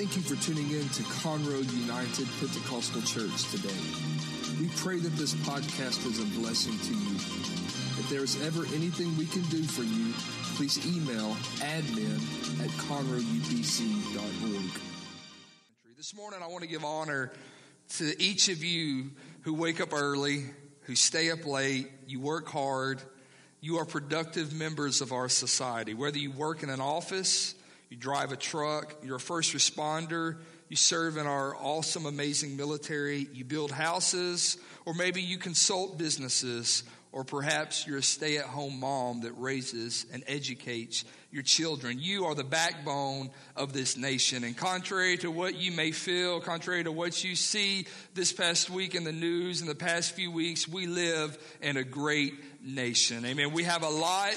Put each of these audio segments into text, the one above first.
Thank you for tuning in to Conroe United Pentecostal Church today. We pray that this podcast is a blessing to you. If there is ever anything we can do for you, please email admin at conroeupc.org. This morning, I want to give honor to each of you who wake up early, who stay up late, you work hard, you are productive members of our society. Whether you work in an office, you drive a truck, you're a first responder, you serve in our awesome, amazing military, you build houses, or maybe you consult businesses, or perhaps you're a stay at home mom that raises and educates your children. You are the backbone of this nation. And contrary to what you may feel, contrary to what you see this past week in the news, in the past few weeks, we live in a great nation. Amen. We have a lot,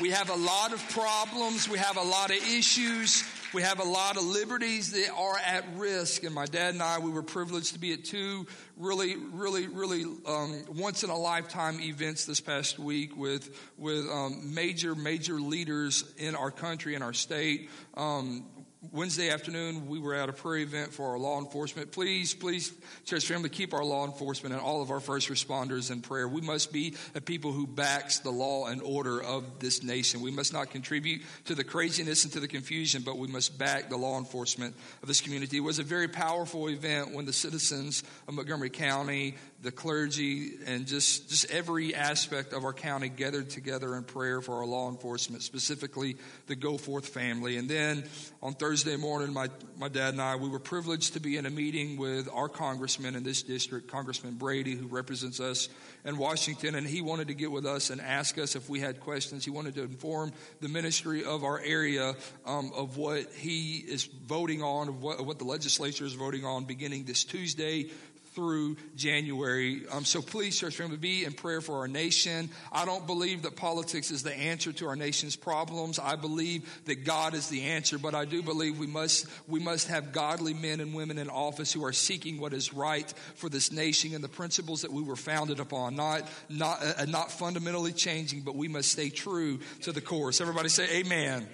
we have a lot of problems. We have a lot of issues. We have a lot of liberties that are at risk. And my dad and I, we were privileged to be at two really, really, really um, once in a lifetime events this past week with with um, major, major leaders in our country and our state. Um, Wednesday afternoon, we were at a prayer event for our law enforcement. Please, please, church family, keep our law enforcement and all of our first responders in prayer. We must be a people who backs the law and order of this nation. We must not contribute to the craziness and to the confusion, but we must back the law enforcement of this community. It was a very powerful event when the citizens of Montgomery County, the clergy, and just, just every aspect of our county gathered together in prayer for our law enforcement, specifically the Goforth family. And then on Thursday morning, my, my dad and I, we were privileged to be in a meeting with our congressman in this district, Congressman Brady, who represents us in Washington. And he wanted to get with us and ask us if we had questions. He wanted to inform the ministry of our area um, of what he is voting on, of what, of what the legislature is voting on beginning this Tuesday through January. Um, so please, church family, be in prayer for our nation. I don't believe that politics is the answer to our nation's problems. I believe that God is the answer, but I do believe we must we must have godly men and women in office who are seeking what is right for this nation and the principles that we were founded upon. Not not uh, not fundamentally changing, but we must stay true to the course. Everybody say Amen.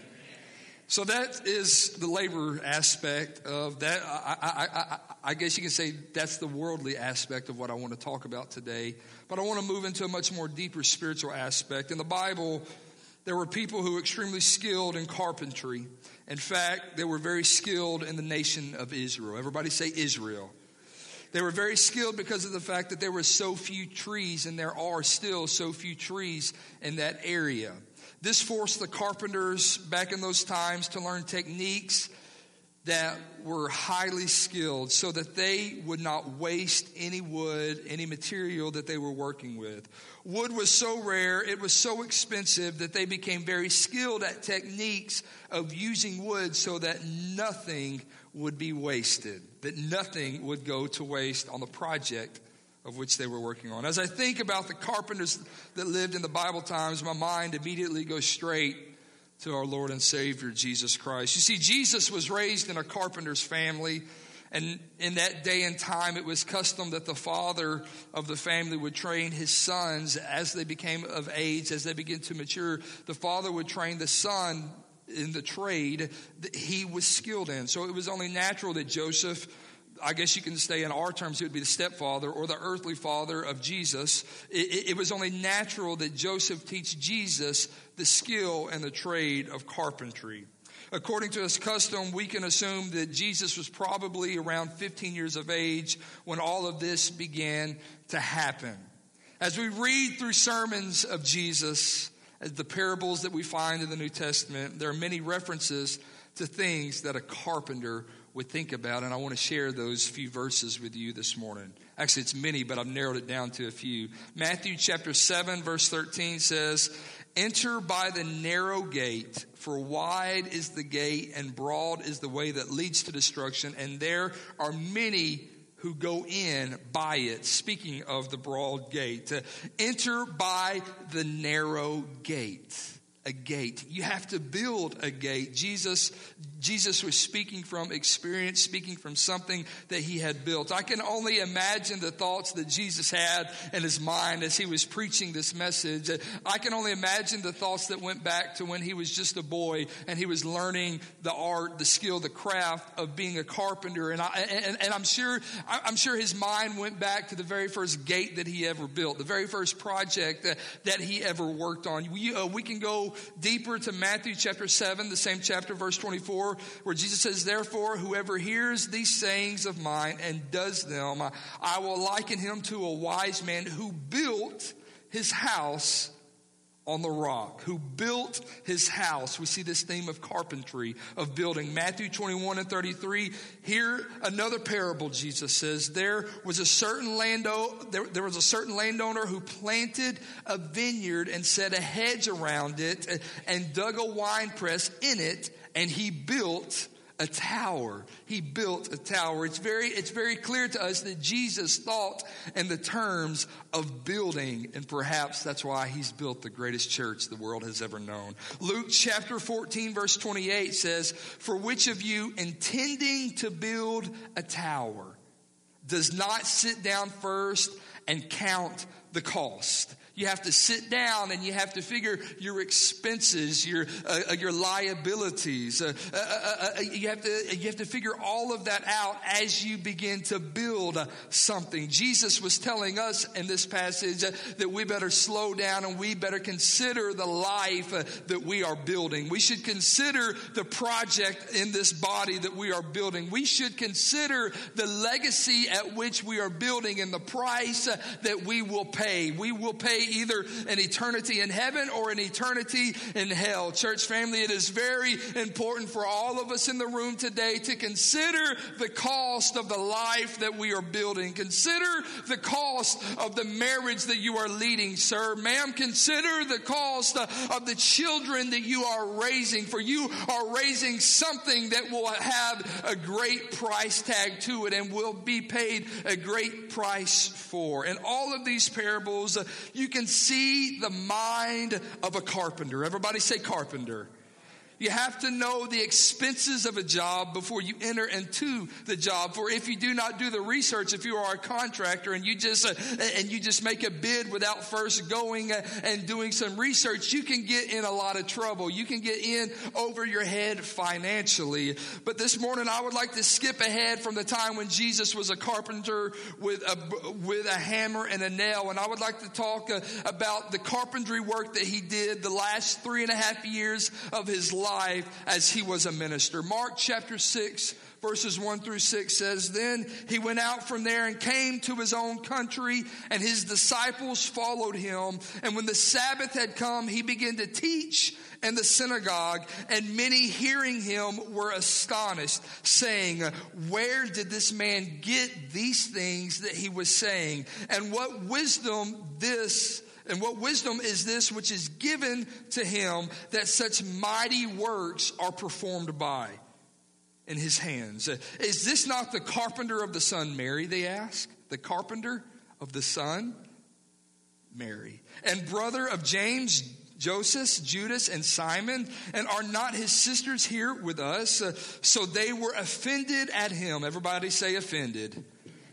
So that is the labor aspect of that. I, I, I, I, guess you can say that's the worldly aspect of what I want to talk about today. But I want to move into a much more deeper spiritual aspect. In the Bible, there were people who were extremely skilled in carpentry. In fact, they were very skilled in the nation of Israel. Everybody say Israel. They were very skilled because of the fact that there were so few trees, and there are still so few trees in that area. This forced the carpenters back in those times to learn techniques that were highly skilled so that they would not waste any wood, any material that they were working with. Wood was so rare, it was so expensive that they became very skilled at techniques of using wood so that nothing would be wasted, that nothing would go to waste on the project of which they were working on. As I think about the carpenters that lived in the Bible times, my mind immediately goes straight to our Lord and Savior, Jesus Christ. You see, Jesus was raised in a carpenter's family. And in that day and time, it was custom that the father of the family would train his sons as they became of age, as they begin to mature. The father would train the son in the trade that he was skilled in. So it was only natural that Joseph I guess you can say in our terms, it would be the stepfather or the earthly father of Jesus. It, it, was only natural that Joseph teach Jesus the skill and the trade of carpentry. According to his custom, we can assume that Jesus was probably around 15 years of age when all of this began to happen. As we read through sermons of Jesus, as the parables that we find in the New Testament, there are many references to things that a carpenter would think about, and I want to share those few verses with you this morning. Actually, it's many, but I've narrowed it down to a few. Matthew chapter 7, verse 13 says, Enter by the narrow gate, for wide is the gate and broad is the way that leads to destruction, and there are many who go in by it. Speaking of the broad gate, uh, enter by the narrow gate. A gate. You have to build a gate. Jesus Jesus was speaking from experience, speaking from something that he had built. I can only imagine the thoughts that Jesus had in his mind as he was preaching this message. I can only imagine the thoughts that went back to when he was just a boy and he was learning the art, the skill, the craft of being a carpenter. And, I, I'm sure, I'm sure his mind went back to the very first gate that he ever built, the very first project that, that he ever worked on. We, uh, we can go deeper to Matthew chapter 7, the same chapter, verse 24 where Jesus says, Therefore, whoever hears these sayings of mine and does them, I will liken him to a wise man who built his house on the rock, who built his house. We see this theme of carpentry, of building. Matthew 21 and 33. Here, another parable, Jesus says, there was a certain landowner, there, there was a certain landowner who planted a vineyard and set a hedge around it and dug a wine press in it and he built a tower. He built a tower. It's very, it's very clear to us that Jesus thought in the terms of building, and perhaps that's why he's built the greatest church the world has ever known. Luke chapter 14 verse 28 says, For which of you intending to build a tower does not sit down first and count the cost? You have to sit down and you have to figure your expenses, your uh, uh your liabilities. Uh uh, uh, uh, you have to you have to figure all of that out as you begin to build something. Jesus was telling us in this passage that we better slow down and we better consider the life that we are building. We should consider the project in this body that we are building. We should consider the legacy at which we are building and the price that we will pay. We will pay either an eternity in heaven or an eternity in hell. Church family, it is very important for all of us in the room today to consider the cost of the life that we are building. Consider the cost of the marriage that you are leading, sir. Ma'am, consider the cost of the children that you are raising, for you are raising something that will have a great price tag to it and will be paid a great price for. In all of these parables, you can can see the mind of a carpenter. Everybody say carpenter. You have to know the expenses of a job before you enter into the job. For if you do not do the research, if you are a contractor and you just uh, and you just make a bid without first going uh, and doing some research, you can get in a lot of trouble. You can get in over your head financially. But this morning, I would like to skip ahead from the time when Jesus was a carpenter with a with a hammer and a nail, and I would like to talk uh, about the carpentry work that he did the last three and a half years of his life life as he was a minister. Mark chapter 6 verses 1 through 6 says, Then he went out from there and came to his own country, and his disciples followed him. And when the Sabbath had come, he began to teach in the synagogue, and many hearing him were astonished, saying, Where did this man get these things that he was saying? And what wisdom this and what wisdom is this which is given to him that such mighty works are performed by in his hands? Is this not the carpenter of the son Mary? They ask. The carpenter of the son Mary. And brother of James, Joseph, Judas, and Simon, and are not his sisters here with us? so they were offended at him. Everybody say offended.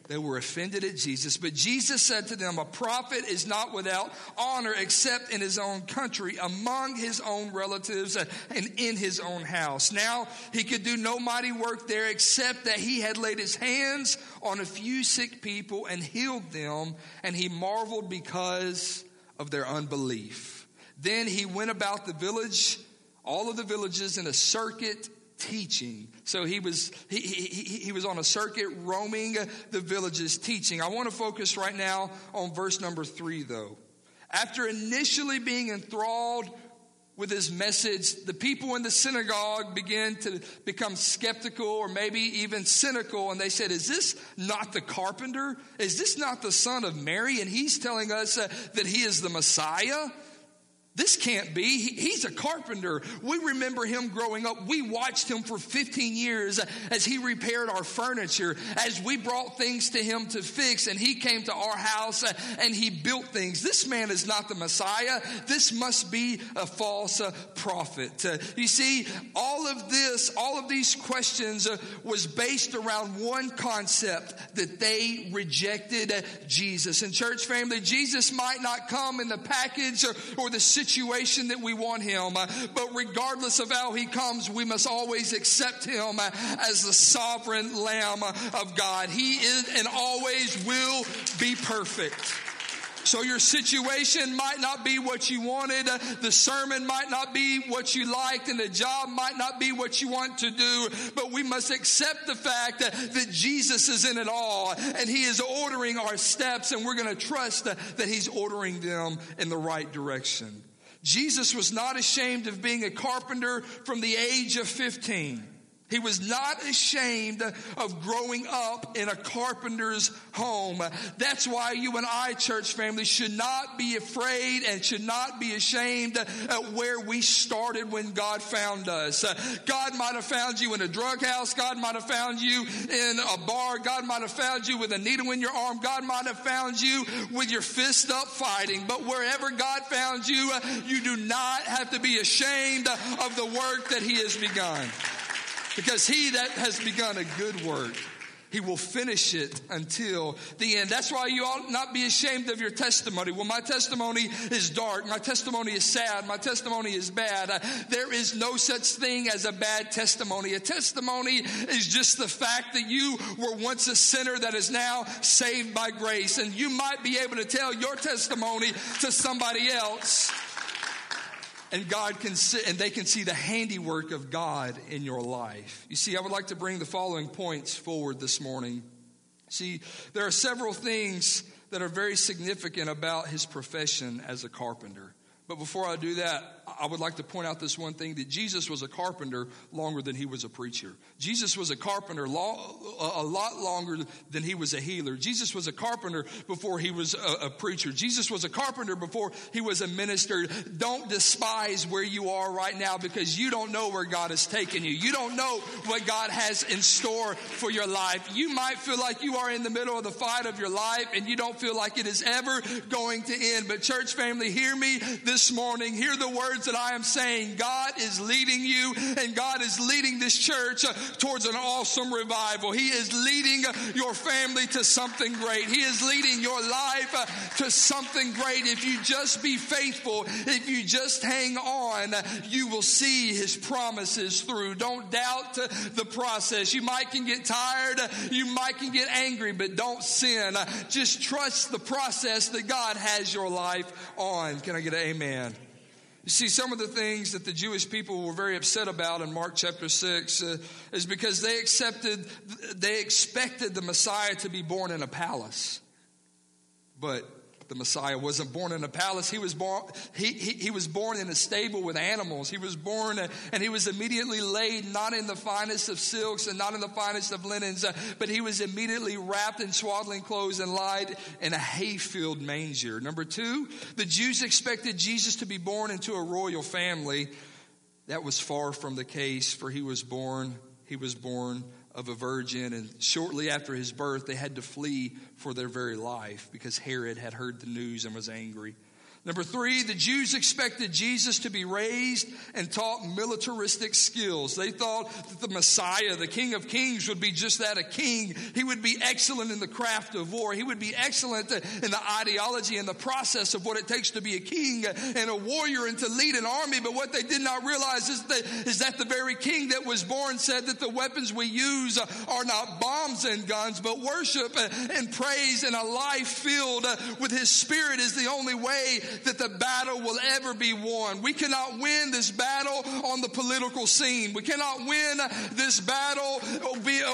They were offended at Jesus, but Jesus said to them, A prophet is not without honor except in his own country, among his own relatives, and in his own house. Now he could do no mighty work there except that he had laid his hands on a few sick people and healed them, and he marveled because of their unbelief. Then he went about the village, all of the villages in a circuit teaching. So he was he, he, he was on a circuit roaming the villages teaching. I want to focus right now on verse number three though. After initially being enthralled with his message, the people in the synagogue began to become skeptical or maybe even cynical. And they said, Is this not the carpenter? Is this not the son of Mary? And he's telling us uh, that he is the Messiah. This can't be. he's a carpenter. We remember him growing up. We watched him for 15 years as he repaired our furniture, as we brought things to him to fix, and he came to our house and he built things. This man is not the Messiah. This must be a false uh, prophet. Uh, you see, all of this, all of these questions uh, was based around one concept that they rejected Jesus. And church family, Jesus might not come in the package or, or the situation situation that we want him. Uh, but regardless of how he comes, we must always accept him uh, as the sovereign Lamb of God. He is and always will be perfect. So your situation might not be what you wanted. The sermon might not be what you liked and the job might not be what you want to do. But we must accept the fact that, Jesus is in it all and he is ordering our steps and we're going to trust that he's ordering them in the right direction. Jesus was not ashamed of being a carpenter from the age of 15. He was not ashamed of growing up in a carpenter's home. That's why you and I, church family, should not be afraid and should not be ashamed at where we started when God found us. God might have found you in a drug house. God might have found you in a bar. God might have found you with a needle in your arm. God might have found you with your fist up fighting. But wherever God found you, you do not have to be ashamed of the work that He has begun. Because he that has begun a good work, he will finish it until the end. That's why you ought not be ashamed of your testimony. Well, my testimony is dark. My testimony is sad. My testimony is bad. Uh, there is no such thing as a bad testimony. A testimony is just the fact that you were once a sinner that is now saved by grace. And you might be able to tell your testimony to somebody else and God can see, and they can see the handiwork of God in your life. You see, I would like to bring the following points forward this morning. See, there are several things that are very significant about his profession as a carpenter. But before I do that, I would like to point out this one thing that Jesus was a carpenter longer than he was a preacher. Jesus was a carpenter a lot longer than he was a healer. Jesus was a carpenter before he was a, preacher. Jesus was a carpenter before he was a minister. Don't despise where you are right now because you don't know where God has taken you. You don't know what God has in store for your life. You might feel like you are in the middle of the fight of your life and you don't feel like it is ever going to end. But church family, hear me this morning. Hear the words that I am saying. God is leading you and God is leading this church towards an awesome revival. He is leading your family to something great. He is leading your life to something great. If you just be faithful, if you just hang on, you will see his promises through. Don't doubt the process. You might can get tired, you might can get angry, but don't sin. Just trust the process that God has your life on. Can I get an amen? You see, some of the things that the Jewish people were very upset about in Mark chapter 6 uh, is because they accepted, they expected the Messiah to be born in a palace. But the Messiah wasn't born in a palace. He was born, he, he, he, was born in a stable with animals. He was born and he was immediately laid not in the finest of silks and not in the finest of linens, uh, but he was immediately wrapped in swaddling clothes and lied in a hay-filled manger. Number two, the Jews expected Jesus to be born into a royal family. That was far from the case, for he was born, he was born of a virgin, and shortly after his birth, they had to flee for their very life because Herod had heard the news and was angry. Number three, the Jews expected Jesus to be raised and taught militaristic skills. They thought that the Messiah, the King of Kings, would be just that a king. He would be excellent in the craft of war. He would be excellent in the ideology and the process of what it takes to be a king and a warrior and to lead an army. But what they did not realize is that, is that the very king that was born said that the weapons we use are not bombs and guns, but worship and praise and a life filled with his spirit is the only way that the battle will ever be won. We cannot win this battle on the political scene. We cannot win this battle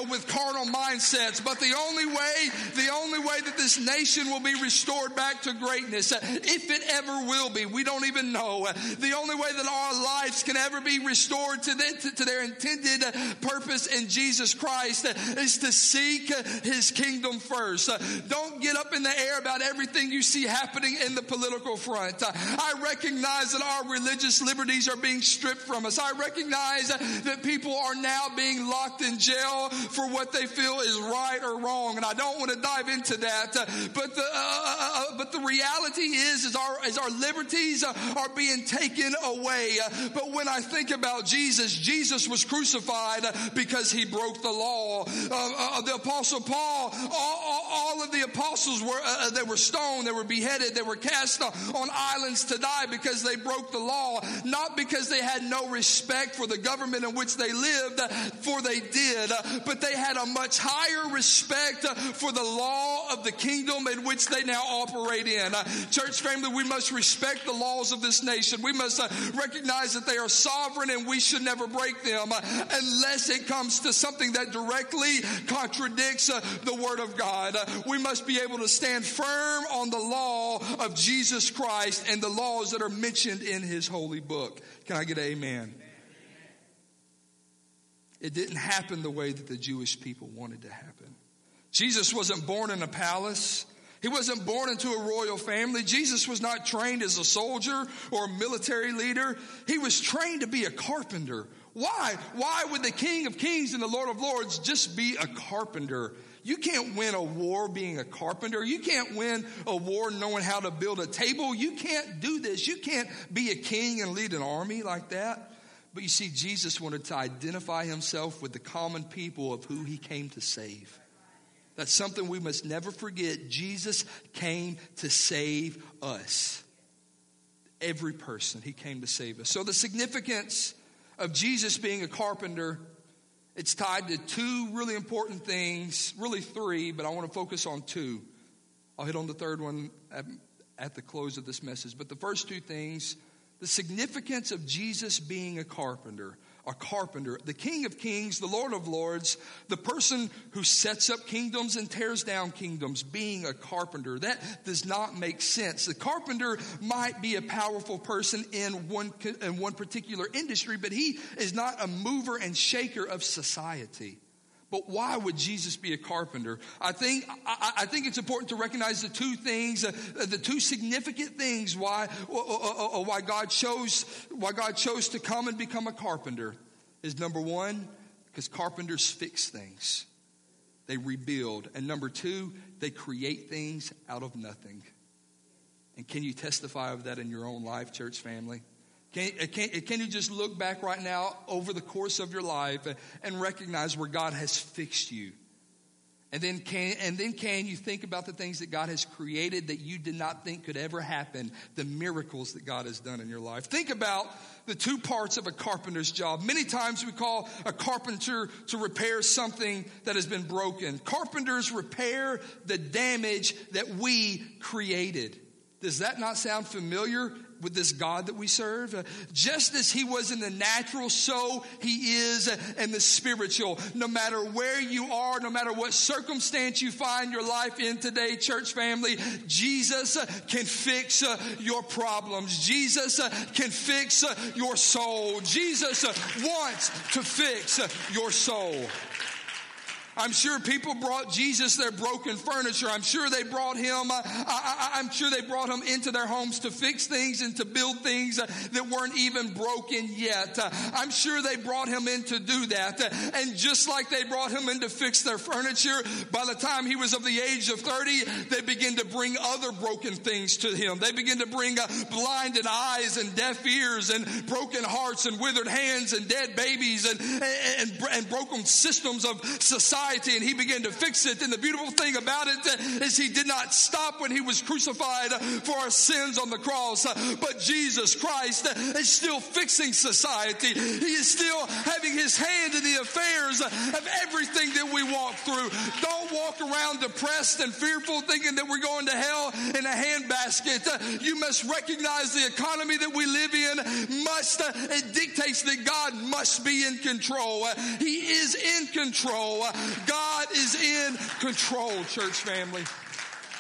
with carnal mindsets. But the only way, the only way that this nation will be restored back to greatness, if it ever will be, we don't even know. The only way that our lives can ever be restored to, the, to their intended purpose in Jesus Christ is to seek his kingdom first. Don't get up in the air about everything you see happening in the political front. I recognize that our religious liberties are being stripped from us. I recognize that people are now being locked in jail for what they feel is right or wrong. And I don't want to dive into that. But the, uh, uh, uh but the reality is, is our, is our liberties are being taken away. But when I think about Jesus, Jesus was crucified because he broke the law. Uh, uh, the apostle Paul, all, all, of the apostles were, uh, they were stoned, they were beheaded, they were cast on islands to die because they broke the law, not because they had no respect for the government in which they lived, for they did, but they had a much higher respect for the law of the kingdom in which they now operate in. Church family, we must respect the laws of this nation. We must uh, recognize that they are sovereign and we should never break them uh, unless it comes to something that directly contradicts uh, the word of God. We must be able to stand firm on the law of Jesus Christ and the laws that are mentioned in his holy book. Can I get an amen? It didn't happen the way that the Jewish people wanted to happen. Jesus wasn't born in a palace. He wasn't born into a royal family. Jesus was not trained as a soldier or a military leader. He was trained to be a carpenter. Why? Why would the King of Kings and the Lord of Lords just be a carpenter? You can't win a war being a carpenter. You can't win a war knowing how to build a table. You can't do this. You can't be a king and lead an army like that. But you see, Jesus wanted to identify himself with the common people of who he came to save. That's something we must never forget. Jesus came to save us. Every person, he came to save us. So the significance of Jesus being a carpenter, it's tied to two really important things, really three, but I want to focus on two. I'll hit on the third one at, at the close of this message. But the first two things, the significance of Jesus being a carpenter a carpenter, the King of Kings, the Lord of Lords, the person who sets up kingdoms and tears down kingdoms, being a carpenter. That does not make sense. The carpenter might be a powerful person in one, in one particular industry, but he is not a mover and shaker of society. But why would Jesus be a carpenter? I think, I, I think it's important to recognize the two things, uh, the two significant things why, uh, uh, uh, why God chose, why God chose to come and become a carpenter is number one, because carpenters fix things. They rebuild. And number two, they create things out of nothing. And can you testify of that in your own life, church family? Can, uh, can, uh, can you just look back right now over the course of your life and recognize where God has fixed you? And then can, and then can you think about the things that God has created that you did not think could ever happen, the miracles that God has done in your life. Think about the two parts of a carpenter's job. Many times we call a carpenter to repair something that has been broken. Carpenters repair the damage that we created. Does that not sound familiar with this God that we serve. Just as he was in the natural, so he is in the spiritual. No matter where you are, no matter what circumstance you find your life in today, church family, Jesus can fix your problems. Jesus can fix your soul. Jesus wants to fix your soul. I'm sure people brought Jesus their broken furniture. I'm sure they brought him, uh, I, am sure they brought him into their homes to fix things and to build things uh, that weren't even broken yet. Uh, I'm sure they brought him in to do that. Uh, and just like they brought him in to fix their furniture, by the time he was of the age of 30, they began to bring other broken things to him. They began to bring uh, blinded eyes and deaf ears and broken hearts and withered hands and dead babies and, and, and, and broken systems of society society and he began to fix it. And the beautiful thing about it is he did not stop when he was crucified for our sins on the cross, but Jesus Christ is still fixing society. He is still having his hand in the affairs of everything that we walk through. Don't walk around depressed and fearful thinking that we're going to hell in a handbasket. You must recognize the economy that we live in must, it dictates that God must be in control. He is in control. God is in control, church family.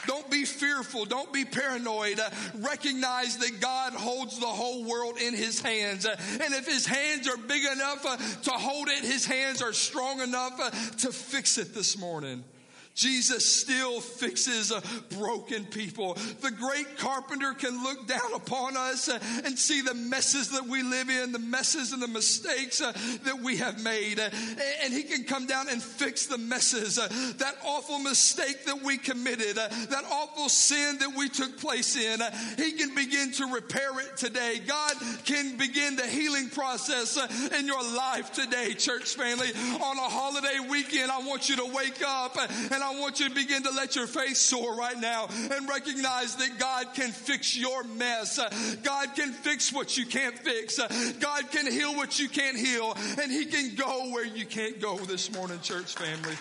Don't be fearful. Don't be paranoid. Uh, recognize that God holds the whole world in his hands. Uh, and if his hands are big enough uh, to hold it, his hands are strong enough uh, to fix it this morning. Jesus still fixes broken people. The great carpenter can look down upon us and see the messes that we live in, the messes and the mistakes uh, that we have made. And he can come down and fix the messes, that awful mistake that we committed, that awful sin that we took place in. he can begin to repair it today. God can begin the healing process in your life today, church family. On a holiday weekend, I want you to wake up and and I want you to begin to let your faith soar right now and recognize that God can fix your mess. God can fix what you can't fix. God can heal what you can't heal. And He can go where you can't go this morning, church family.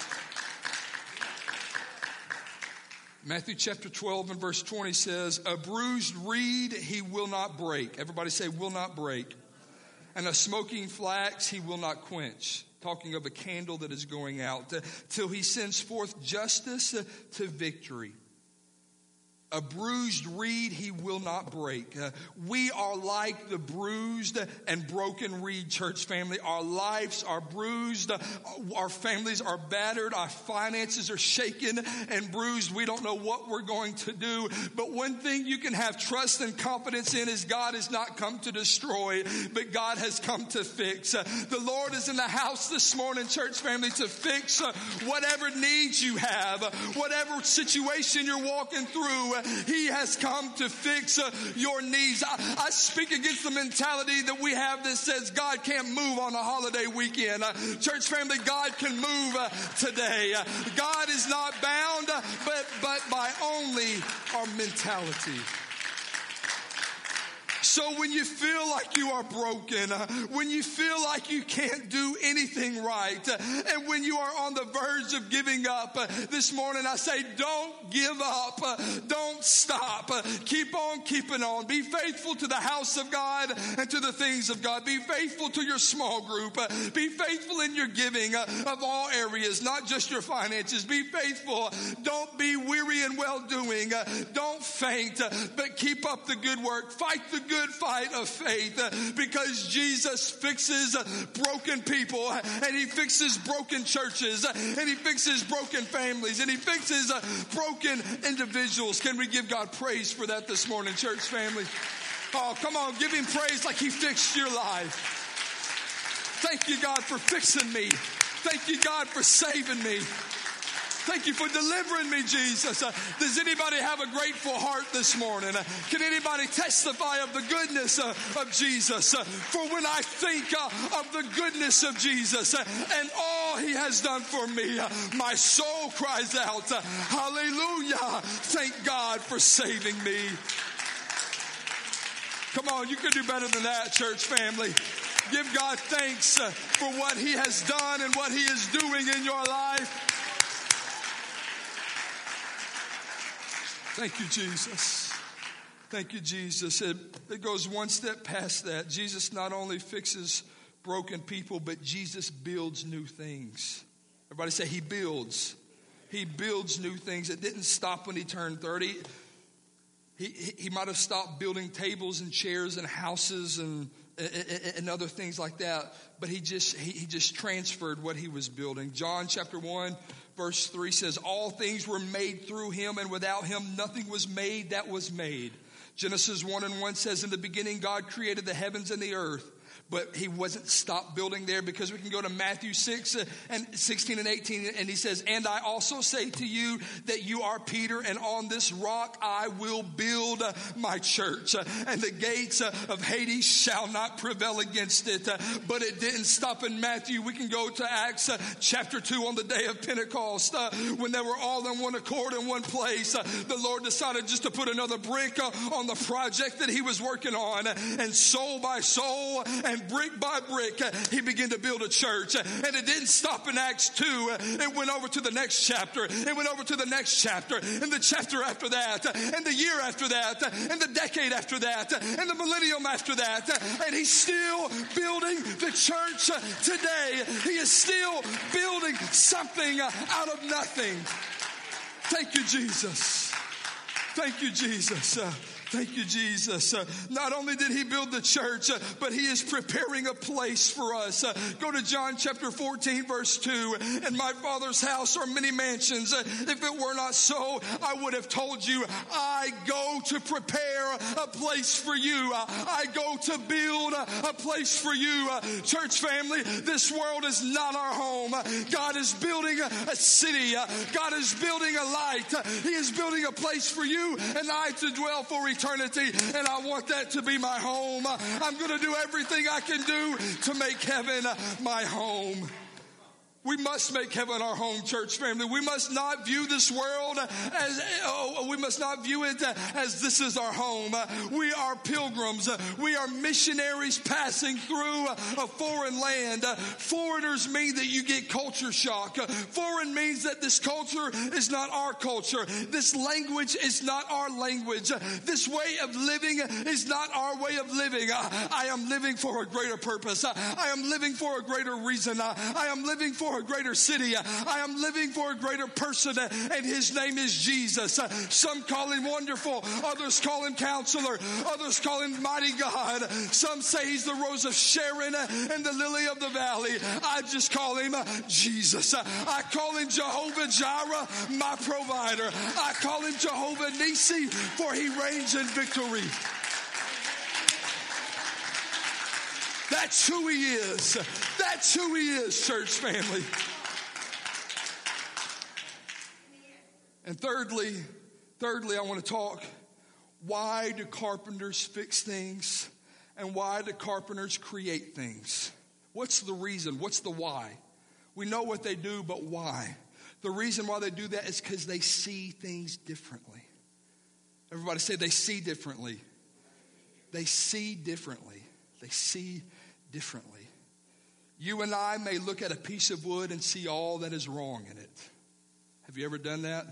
Matthew chapter 12 and verse 20 says, A bruised reed he will not break. Everybody say, will not break. And a smoking flax he will not quench talking of a candle that is going out, uh, till he sends forth justice uh, to victory. A bruised reed he will not break. Uh, we are like the bruised and broken reed, church family. Our lives are bruised. Our families are battered. Our finances are shaken and bruised. We don't know what we're going to do. But one thing you can have trust and confidence in is God has not come to destroy, but God has come to fix. Uh, the Lord is in the house this morning, church family, to fix uh, whatever needs you have, uh, whatever situation you're walking through. He has come to fix uh, your needs. I, I, speak against the mentality that we have that says God can't move on a holiday weekend. Uh, church family, God can move uh, today. God is not bound, but, but by only our mentality. So when you feel like you are broken, uh, when you feel like you can't do anything right, uh, and when you are on the verge of giving up, uh, this morning I say, don't give up. Don't stop. Keep on keeping on. Be faithful to the house of God and to the things of God. Be faithful to your small group. Be faithful in your giving of all areas, not just your finances. Be faithful. Don't be weary in well doing. Don't faint, but keep up the good work. Fight the good good fight of faith uh, because Jesus fixes uh, broken people uh, and he fixes broken churches and he fixes broken families and he fixes broken individuals. Can we give God praise for that this morning, church family? Oh, come on, give him praise like he fixed your life. Thank you, God, for fixing me. Thank you, God, for saving me. Thank you for delivering me, Jesus. Uh, does anybody have a grateful heart this morning? Uh, can anybody testify of the goodness uh, of Jesus? Uh, for when I think uh, of the goodness of Jesus uh, and all he has done for me, my soul cries out, Hallelujah. Thank God for saving me. Come on, you can do better than that, church family. Give God thanks for what he has done and what he is doing in your life. Thank you, Jesus. Thank you, Jesus. It, it goes one step past that. Jesus not only fixes broken people, but Jesus builds new things. Everybody say, He builds. He builds new things. It didn't stop when he turned 30. He, he, he might have stopped building tables and chairs and houses and, and, other things like that, but he just, he, he just transferred what he was building. John chapter 1, verse 3 says, All things were made through him, and without him nothing was made that was made. Genesis 1 and 1 says, In the beginning, God created the heavens and the earth but he wasn't stopped building there because we can go to Matthew 6 uh, and 16 and 18 and he says, and I also say to you that you are Peter and on this rock I will build uh, my church uh, and the gates uh, of Hades shall not prevail against it. Uh, but it didn't stop in Matthew. We can go to Acts uh, chapter 2 on the day of Pentecost when they were all in one accord in one place. The Lord decided just to put another brick on the project that he was working on and soul by soul and and brick by brick, uh, he began to build a church. Uh, and it didn't stop in Acts 2. Uh, it went over to the next chapter. It went over to the next chapter, and the chapter after that, uh, and the year after that, uh, and the decade after that, uh, and the millennium after that. And he's still building the church today. He is still building something out of nothing. Thank you, Jesus. Thank you, Jesus. Thank you, Jesus. Uh, not only did he build the church, uh, but he is preparing a place for us. Uh, go to John chapter 14, verse 2. In my father's house are many mansions. If it were not so, I would have told you, I go to prepare a place for you. I go to build a place for you. Church family, this world is not our home. God is building a city. God is building a light. He is building a place for you and I to dwell for eternity. And I want that to be my home. I'm going to do everything I can do to make heaven my home. We must make heaven our home, church family. We must not view this world as, oh, we must not view it as this is our home. We are pilgrims. We are missionaries passing through a foreign land. Foreigners mean that you get culture shock. Foreign means that this culture is not our culture. This language is not our language. This way of living is not our way of living. I am living for a greater purpose. I am living for a greater reason. I am living for for a greater city. I am living for a greater person, and his name is Jesus. Some call him wonderful, others call him counselor, others call him mighty God. Some say he's the rose of Sharon and the lily of the valley. I just call him Jesus. I call him Jehovah Jireh, my provider. I call him Jehovah Nissi, for he reigns in victory. That's who he is. That's who he is, church family. And thirdly, thirdly, I want to talk why do carpenters fix things and why do carpenters create things? What's the reason? What's the why? We know what they do, but why? The reason why they do that is because they see things differently. Everybody say they see differently. They see differently. They see differently. You and I may look at a piece of wood and see all that is wrong in it. Have you ever done that?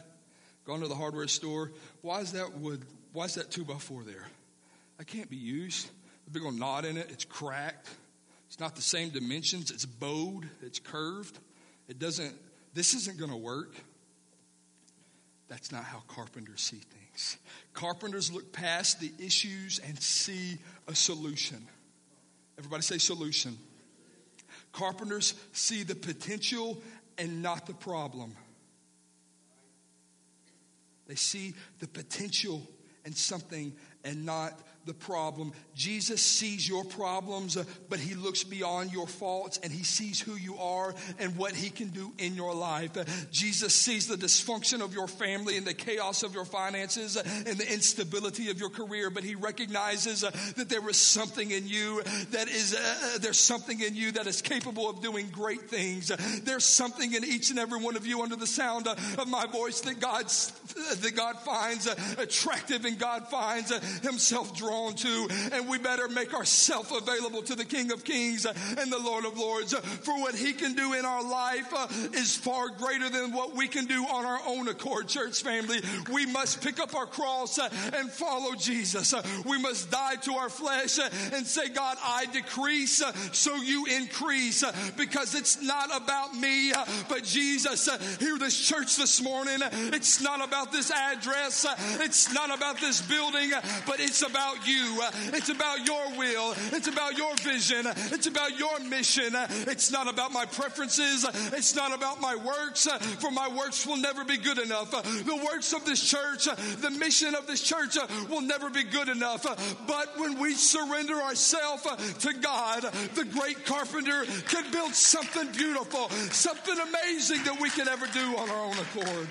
Gone to the hardware store? Why is that wood? Why is that two by four there? That can't be used. A big old knot in it. It's cracked. It's not the same dimensions. It's bowed. It's curved. It doesn't. This isn't going to work. That's not how carpenters see things. Carpenters look past the issues and see a solution. Everybody say solution. Carpenters see the potential and not the problem. They see the potential and something and not the problem. Jesus sees your problems, uh, but he looks beyond your faults and he sees who you are and what he can do in your life. Uh, Jesus sees the dysfunction of your family and the chaos of your finances uh, and the instability of your career, but he recognizes that there is something in you that is, uh, there's something in you that is capable of doing great things. There's something in each and every one of you under the sound of my voice that God, that God finds attractive and God finds himself drawn to, and we better make ourselves available to the King of Kings and the Lord of Lords. For what He can do in our life uh, is far greater than what we can do on our own accord, church family. We must pick up our cross uh, and follow Jesus. Uh, we must die to our flesh uh, and say, God, I decrease uh, so you increase uh, because it's not about me, but Jesus. Here, this church this morning, it's not about this address, it's not about this building, but it's about you. It's about your will. It's about your vision. It's about your mission. It's not about my preferences. It's not about my works, for my works will never be good enough. The works of this church, the mission of this church will never be good enough. But when we surrender ourselves to God, the great carpenter can build something beautiful, something amazing that we can ever do on our own accord.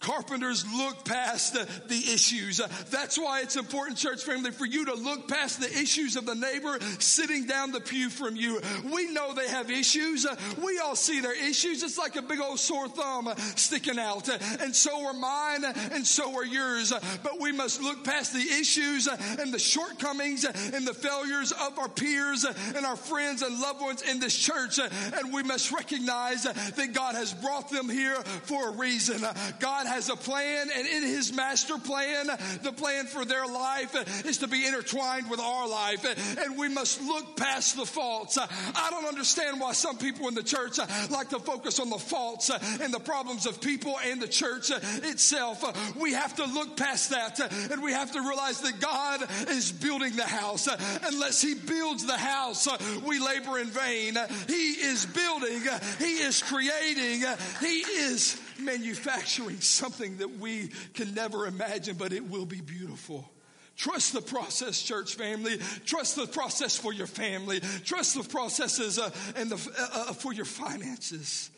Carpenters look past the, the issues. That's why it's important, church family, for you to look past the issues of the neighbor sitting down the pew from you. We know they have issues. We all see their issues. It's like a big old sore thumb sticking out. And so are mine, and so are yours. But we must look past the issues and the shortcomings and the failures of our peers and our friends and loved ones in this church. And we must recognize that God has brought them here for a reason. God has a plan, and in his master plan, the plan for their life is to be intertwined with our life. And we must look past the faults. I don't understand why some people in the church like to focus on the faults and the problems of people and the church itself. We have to look past that and we have to realize that God is building the house. Unless he builds the house, we labor in vain. He is building, he is creating, he is manufacturing something that we can never imagine, but it will be beautiful. Trust the process, church family. Trust the process for your family. Trust the processes uh, and the, uh, uh, for your finances.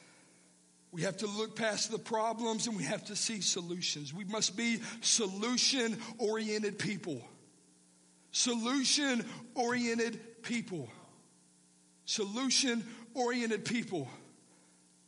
We have to look past the problems and we have to see solutions. We must be solution oriented people. Solution oriented people. Solution oriented people.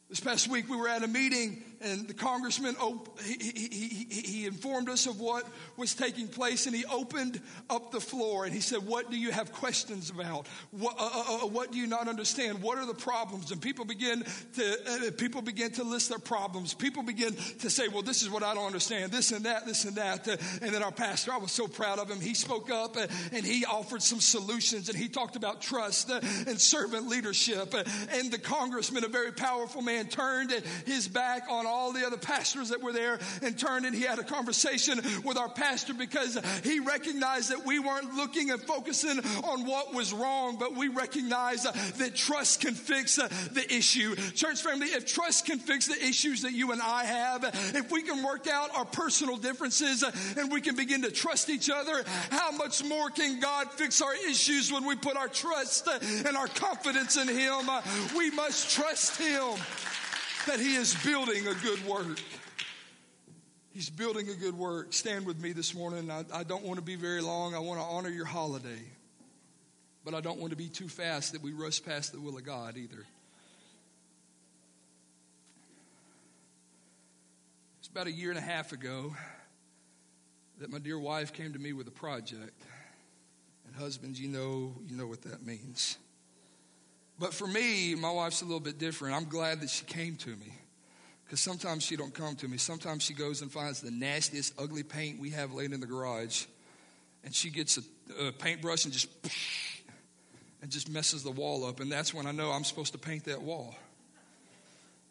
This past week we were at a meeting and the congressman he, he, he, he, informed us of what was taking place and he opened up the floor and he said what do you have questions about? What, uh, uh, uh what do you not understand? What are the problems? And people begin to uh, people begin to list their problems. People begin to say well this is what i don't understand. This and that this and that. Uh, and then our pastor i was so proud of him. He spoke up uh, and he offered some solutions and he talked about trust and servant leadership. And the congressman a very powerful man turned his back on all the other pastors that were there and turned and he had a conversation with our pastor because he recognized that we weren't looking and focusing on what was wrong, but we recognized that trust can fix the issue. Church family, if trust can fix the issues that you and I have, if we can work out our personal differences and we can begin to trust each other, how much more can God fix our issues when we put our trust and our confidence in Him? We must trust Him that He is building a good work. He's building a good work. Stand with me this morning. I, I don't want to be very long. I want to honor your holiday. But I don't want to be too fast that we rush past the will of God either. It's about a year and a half ago that my dear wife came to me with a project. And husbands, you know, you know what that means. But for me, my wife's a little bit different. I'm glad that she came to me. Because sometimes she don't come to me. Sometimes she goes and finds the nastiest, ugly paint we have laying in the garage. And she gets a, a paintbrush and just and just messes the wall up. And that's when I know I'm supposed to paint that wall.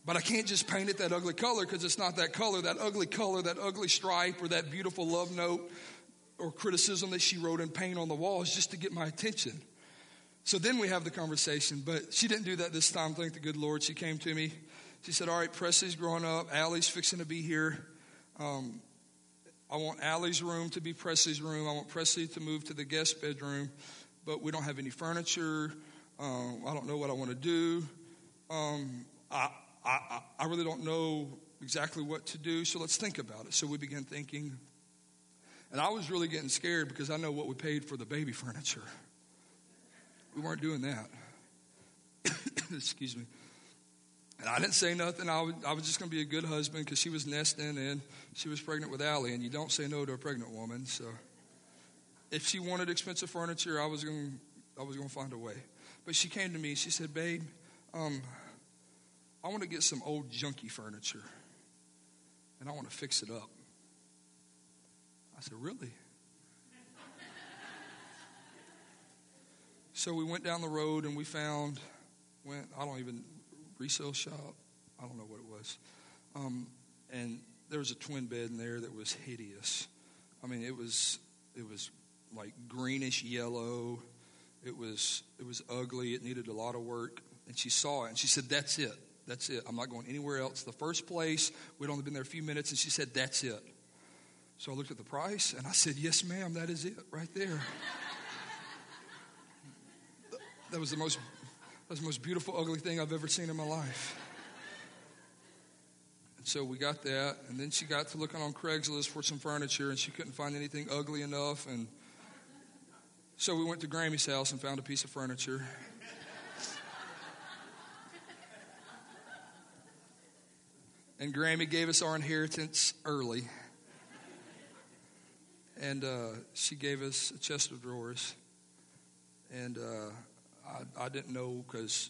But I can't just paint it that ugly color because it's not that color. That ugly color, that ugly stripe, or that beautiful love note or criticism that she wrote in paint on the wall is just to get my attention. So then we have the conversation, but she didn't do that this time. Thank the good Lord. She came to me. She said, All right, Presley's growing up. Allie's fixing to be here. Um, I want Allie's room to be Presley's room. I want Presley to move to the guest bedroom, but we don't have any furniture. Um, I don't know what I want to do. Um, I, I, I really don't know exactly what to do, so let's think about it. So we began thinking. And I was really getting scared because I know what we paid for the baby furniture. We weren't doing that. Excuse me. And I didn't say nothing. I, would, I was just going to be a good husband because she was nesting and she was pregnant with Allie, and you don't say no to a pregnant woman. So if she wanted expensive furniture, I was going I was going to find a way. But she came to me. She said, "Babe, um, I want to get some old junky furniture, and I want to fix it up." I said, "Really?" So we went down the road and we found, went, I don't even, resale shop. I don't know what it was. Um, and there was a twin bed in there that was hideous. I mean, it was, it was like greenish yellow. It was, it was ugly. It needed a lot of work. And she saw it and she said, That's it. That's it. I'm not going anywhere else. The first place, we'd only been there a few minutes, and she said, That's it. So I looked at the price and I said, Yes, ma'am, that is it right there. That was the most, that was the most beautiful, ugly thing I've ever seen in my life. And so we got that, and then she got to looking on Craigslist for some furniture, and she couldn't find anything ugly enough. And so we went to Grammy's house and found a piece of furniture. and Grammy gave us our inheritance early. And uh, she gave us a chest of drawers. And uh, I, I didn't know because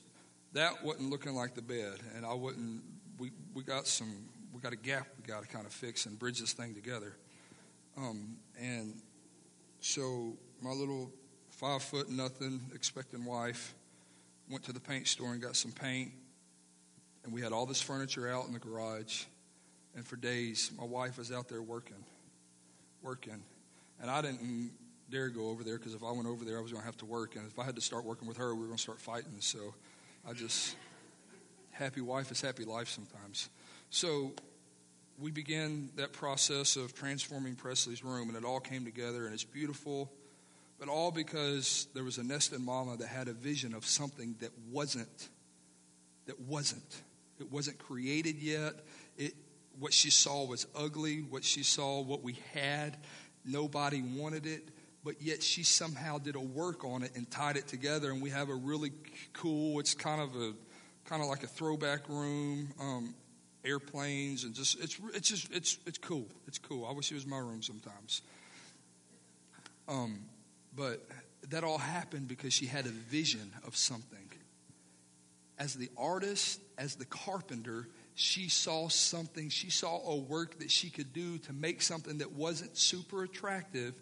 that wasn't looking like the bed, and I wouldn't. We we got some we got a gap we got to kind of fix and bridge this thing together. Um, and so my little five foot nothing expecting wife went to the paint store and got some paint. And we had all this furniture out in the garage. And for days, my wife was out there working, working. And I didn't dare go over there because if I went over there, I was going to have to work. And if I had to start working with her, we were going to start fighting. So I just, happy wife is happy life sometimes. So we began that process of transforming Presley's room, and it all came together, and it's beautiful. But all because there was a nested mama that had a vision of something that wasn't, that wasn't. It wasn't created yet. It, what she saw was ugly. What she saw, what we had, nobody wanted it. But yet she somehow did a work on it and tied it together, and we have a really cool. It's kind of a, kind of like a throwback room. Um, airplanes and just it's it's just it's it's cool. It's cool. I wish it was my room sometimes. Um, but that all happened because she had a vision of something. As the artist, as the carpenter, she saw something. She saw a work that she could do to make something that wasn't super attractive,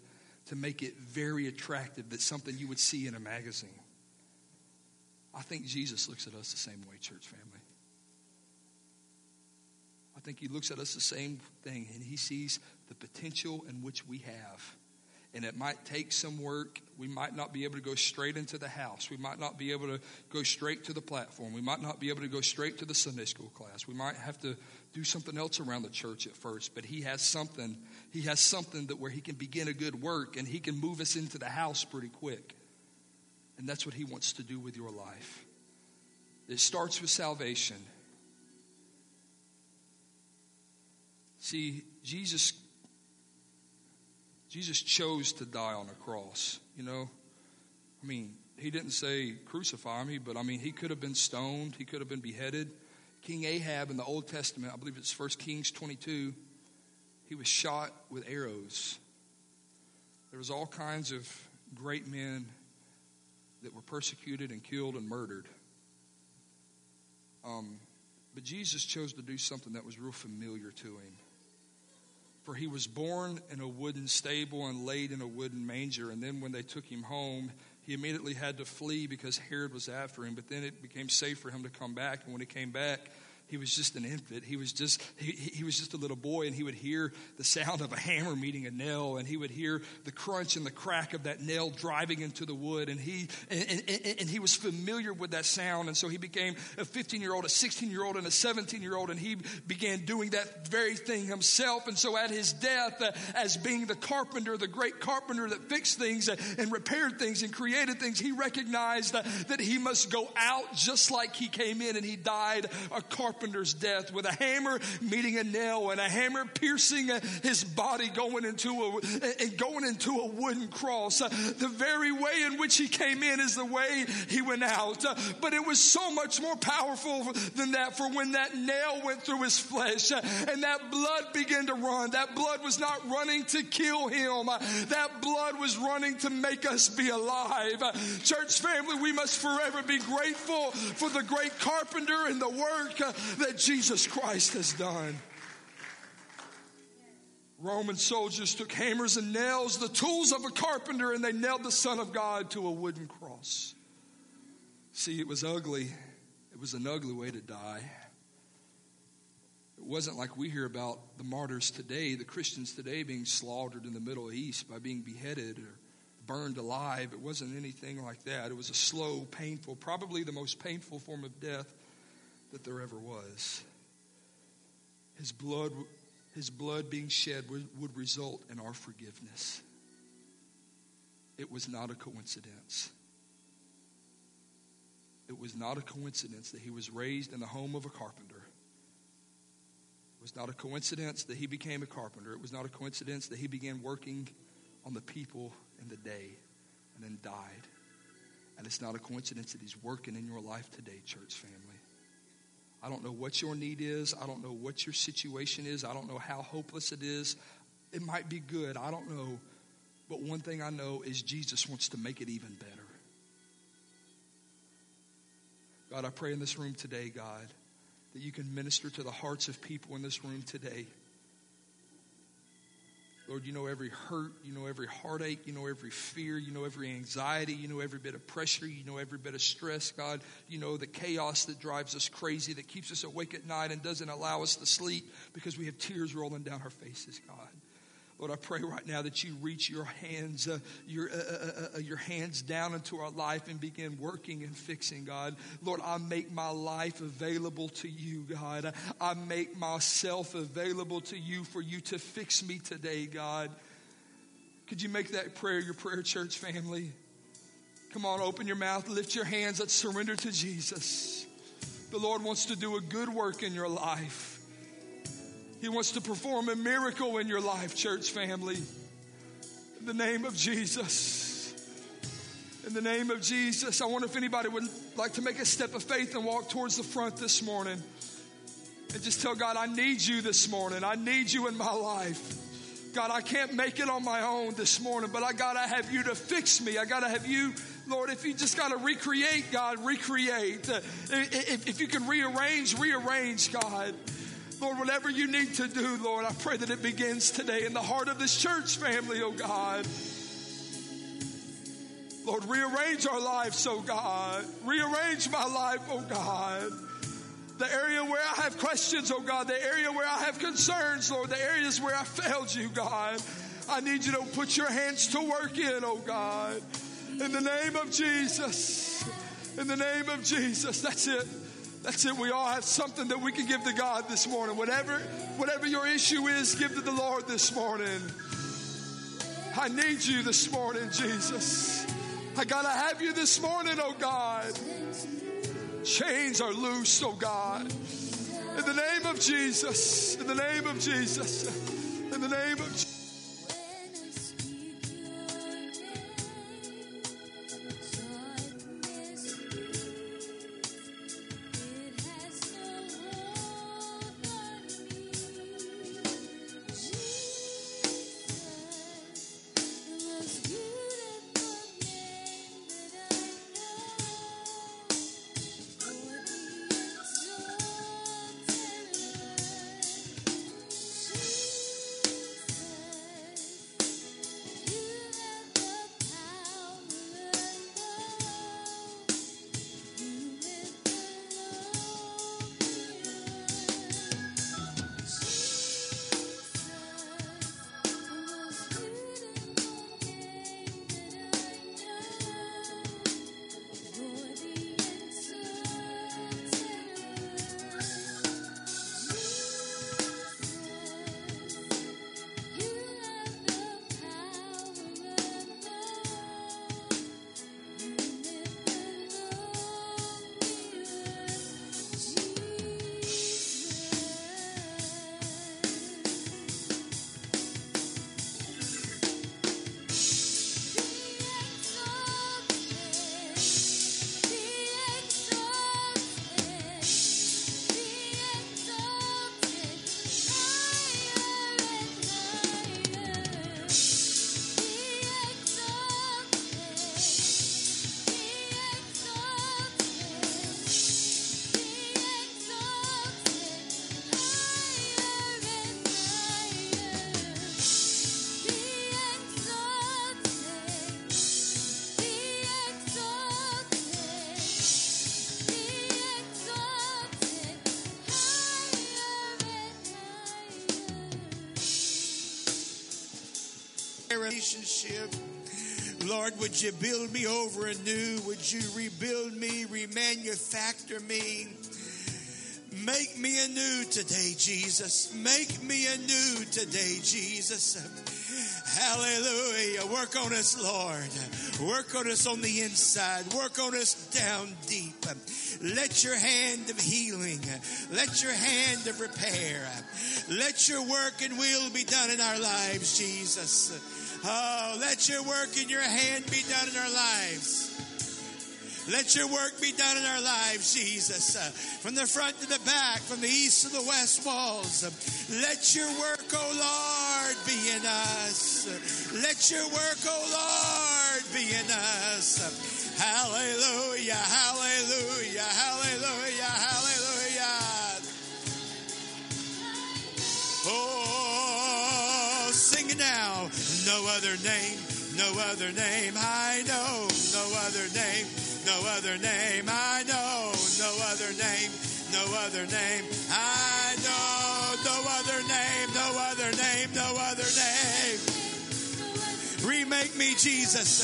to make it very attractive. That's something you would see in a magazine. I think Jesus looks at us the same way, church family. I think he looks at us the same thing, and he sees the potential in which we have. And it might take some work. We might not be able to go straight into the house. We might not be able to go straight to the platform. We might not be able to go straight to the Sunday school class. We might have to do something else around the church at first. But he has something. He has something that where he can begin a good work and he can move us into the house pretty quick. And that's what he wants to do with your life. It starts with salvation. See, Jesus Jesus chose to die on a cross, you know? I mean, he didn't say crucify me, but I mean, he could have been stoned, he could have been beheaded. King Ahab in the Old Testament, I believe it's 1 Kings 22, he was shot with arrows. There was all kinds of great men that were persecuted and killed and murdered. Um, but Jesus chose to do something that was real familiar to him. For he was born in a wooden stable and laid in a wooden manger. And then when they took him home, he immediately had to flee because Herod was after him. But then it became safe for him to come back. And when he came back, he was just an infant. He was just he, he was just a little boy, and he would hear the sound of a hammer meeting a nail, and he would hear the crunch and the crack of that nail driving into the wood, and he and, and, and he was familiar with that sound, and so he became a 15 year old, a 16 year old, and a 17 year old, and he began doing that very thing himself. And so at his death, uh, as being the carpenter, the great carpenter that fixed things uh, and repaired things and created things, he recognized uh, that he must go out just like he came in, and he died a carpenter carpenter's death with a hammer meeting a nail and a hammer piercing uh, his body going into a, and going into a wooden cross. Uh, the very way in which he came in is the way he went out. Uh, but it was so much more powerful than that for when that nail went through his flesh and that blood began to run. That blood was not running to kill him. That blood was running to make us be alive. Church family, we must forever be grateful for the great carpenter and the work that Jesus Christ has done. Roman soldiers took hammers and nails, the tools of a carpenter, and they nailed the Son of God to a wooden cross. See, it was ugly. It was an ugly way to die. It wasn't like we hear about the martyrs today, the Christians today being slaughtered in the Middle East by being beheaded or burned alive. It wasn't anything like that. It was a slow, painful, probably the most painful form of death that there ever was. His blood, his blood being shed would, would result in our forgiveness. It was not a coincidence. It was not a coincidence that he was raised in the home of a carpenter. It was not a coincidence that he became a carpenter. It was not a coincidence that he began working on the people in the day and then died. And it's not a coincidence that he's working in your life today, church family. I don't know what your need is. I don't know what your situation is. I don't know how hopeless it is. It might be good. I don't know. But one thing I know is Jesus wants to make it even better. God, I pray in this room today, God, that you can minister to the hearts of people in this room today. Lord, you know every hurt, you know every heartache, you know every fear, you know every anxiety, you know every bit of pressure, you know every bit of stress, God. You know the chaos that drives us crazy, that keeps us awake at night and doesn't allow us to sleep because we have tears rolling down our faces, God. Lord, I pray right now that you reach your hands, uh, your, uh, uh, uh, uh, your hands down into our life and begin working and fixing, God. Lord, I make my life available to you, God. I make myself available to you for you to fix me today, God. Could you make that prayer your prayer, church family? Come on, open your mouth, lift your hands, let's surrender to Jesus. The Lord wants to do a good work in your life. He wants to perform a miracle in your life, church family. In the name of Jesus. In the name of Jesus. I wonder if anybody would like to make a step of faith and walk towards the front this morning. And just tell God, I need you this morning. I need you in my life. God, I can't make it on my own this morning, but I got to have you to fix me. I got to have you, Lord, if you just got to recreate, God, recreate. Uh, if you can rearrange, rearrange, God. Lord, whatever you need to do, Lord, I pray that it begins today in the heart of this church family, oh God. Lord, rearrange our lives, oh God. Rearrange my life, oh God. The area where I have questions, oh God. The area where I have concerns, Lord. The areas where I failed you, God. I need you to put your hands to work in, oh God. In the name of Jesus. In the name of Jesus. That's it. That's it. We all have something that we can give to God this morning. Whatever, whatever your issue is, give to the Lord this morning. I need you this morning, Jesus. I gotta have you this morning, oh God. Chains are loose, oh God. In the name of Jesus. In the name of Jesus. In the name of Jesus. Relationship. Lord, would you build me over anew? Would you rebuild me, remanufacture me? Make me anew today, Jesus. Make me anew today, Jesus. Hallelujah. Work on us, Lord. Work on us on the inside. Work on us down deep. Let your hand of healing, let your hand of repair, let your work and will be done in our lives, Jesus. Oh, let your work in your hand be done in our lives. Let your work be done in our lives, Jesus. Uh, from the front to the back, from the east to the west walls. Uh, let your work, oh Lord, be in us. Uh, let your work, oh Lord, be in us. Hallelujah, hallelujah, hallelujah, hallelujah. No other name, no other name I know, no other name, no other name I know, no other name, no other name I know, no other name, no other name, no other name. Remake me, Jesus.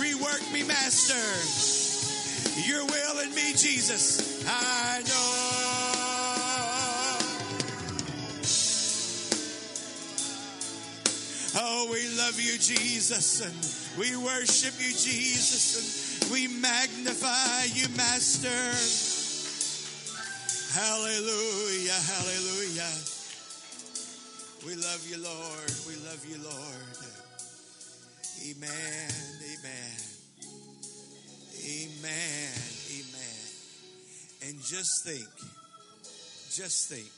Rework me, Master. Your will in me, Jesus. I know. Oh, we love you, Jesus, and we worship you, Jesus, and we magnify you, Master. Hallelujah, hallelujah. We love you, Lord. We love you, Lord. Amen, amen. Amen, amen. And just think, just think,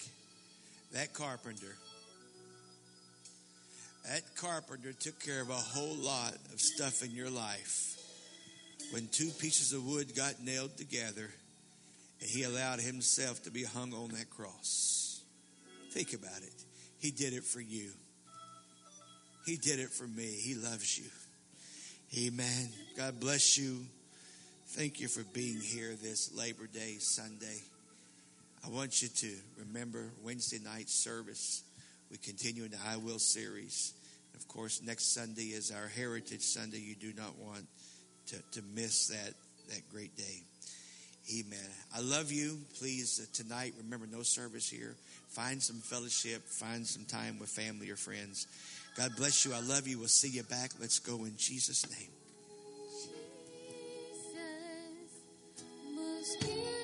that carpenter that carpenter took care of a whole lot of stuff in your life. When two pieces of wood got nailed together, and he allowed himself to be hung on that cross. Think about it. He did it for you. He did it for me. He loves you. Amen. God bless you. Thank you for being here this Labor Day Sunday. I want you to remember Wednesday night service. We continue in the I Will series. Of course, next Sunday is our Heritage Sunday. You do not want to, to miss that, that great day. Amen. I love you. Please, uh, tonight, remember no service here. Find some fellowship, find some time with family or friends. God bless you. I love you. We'll see you back. Let's go in Jesus' name. Jesus,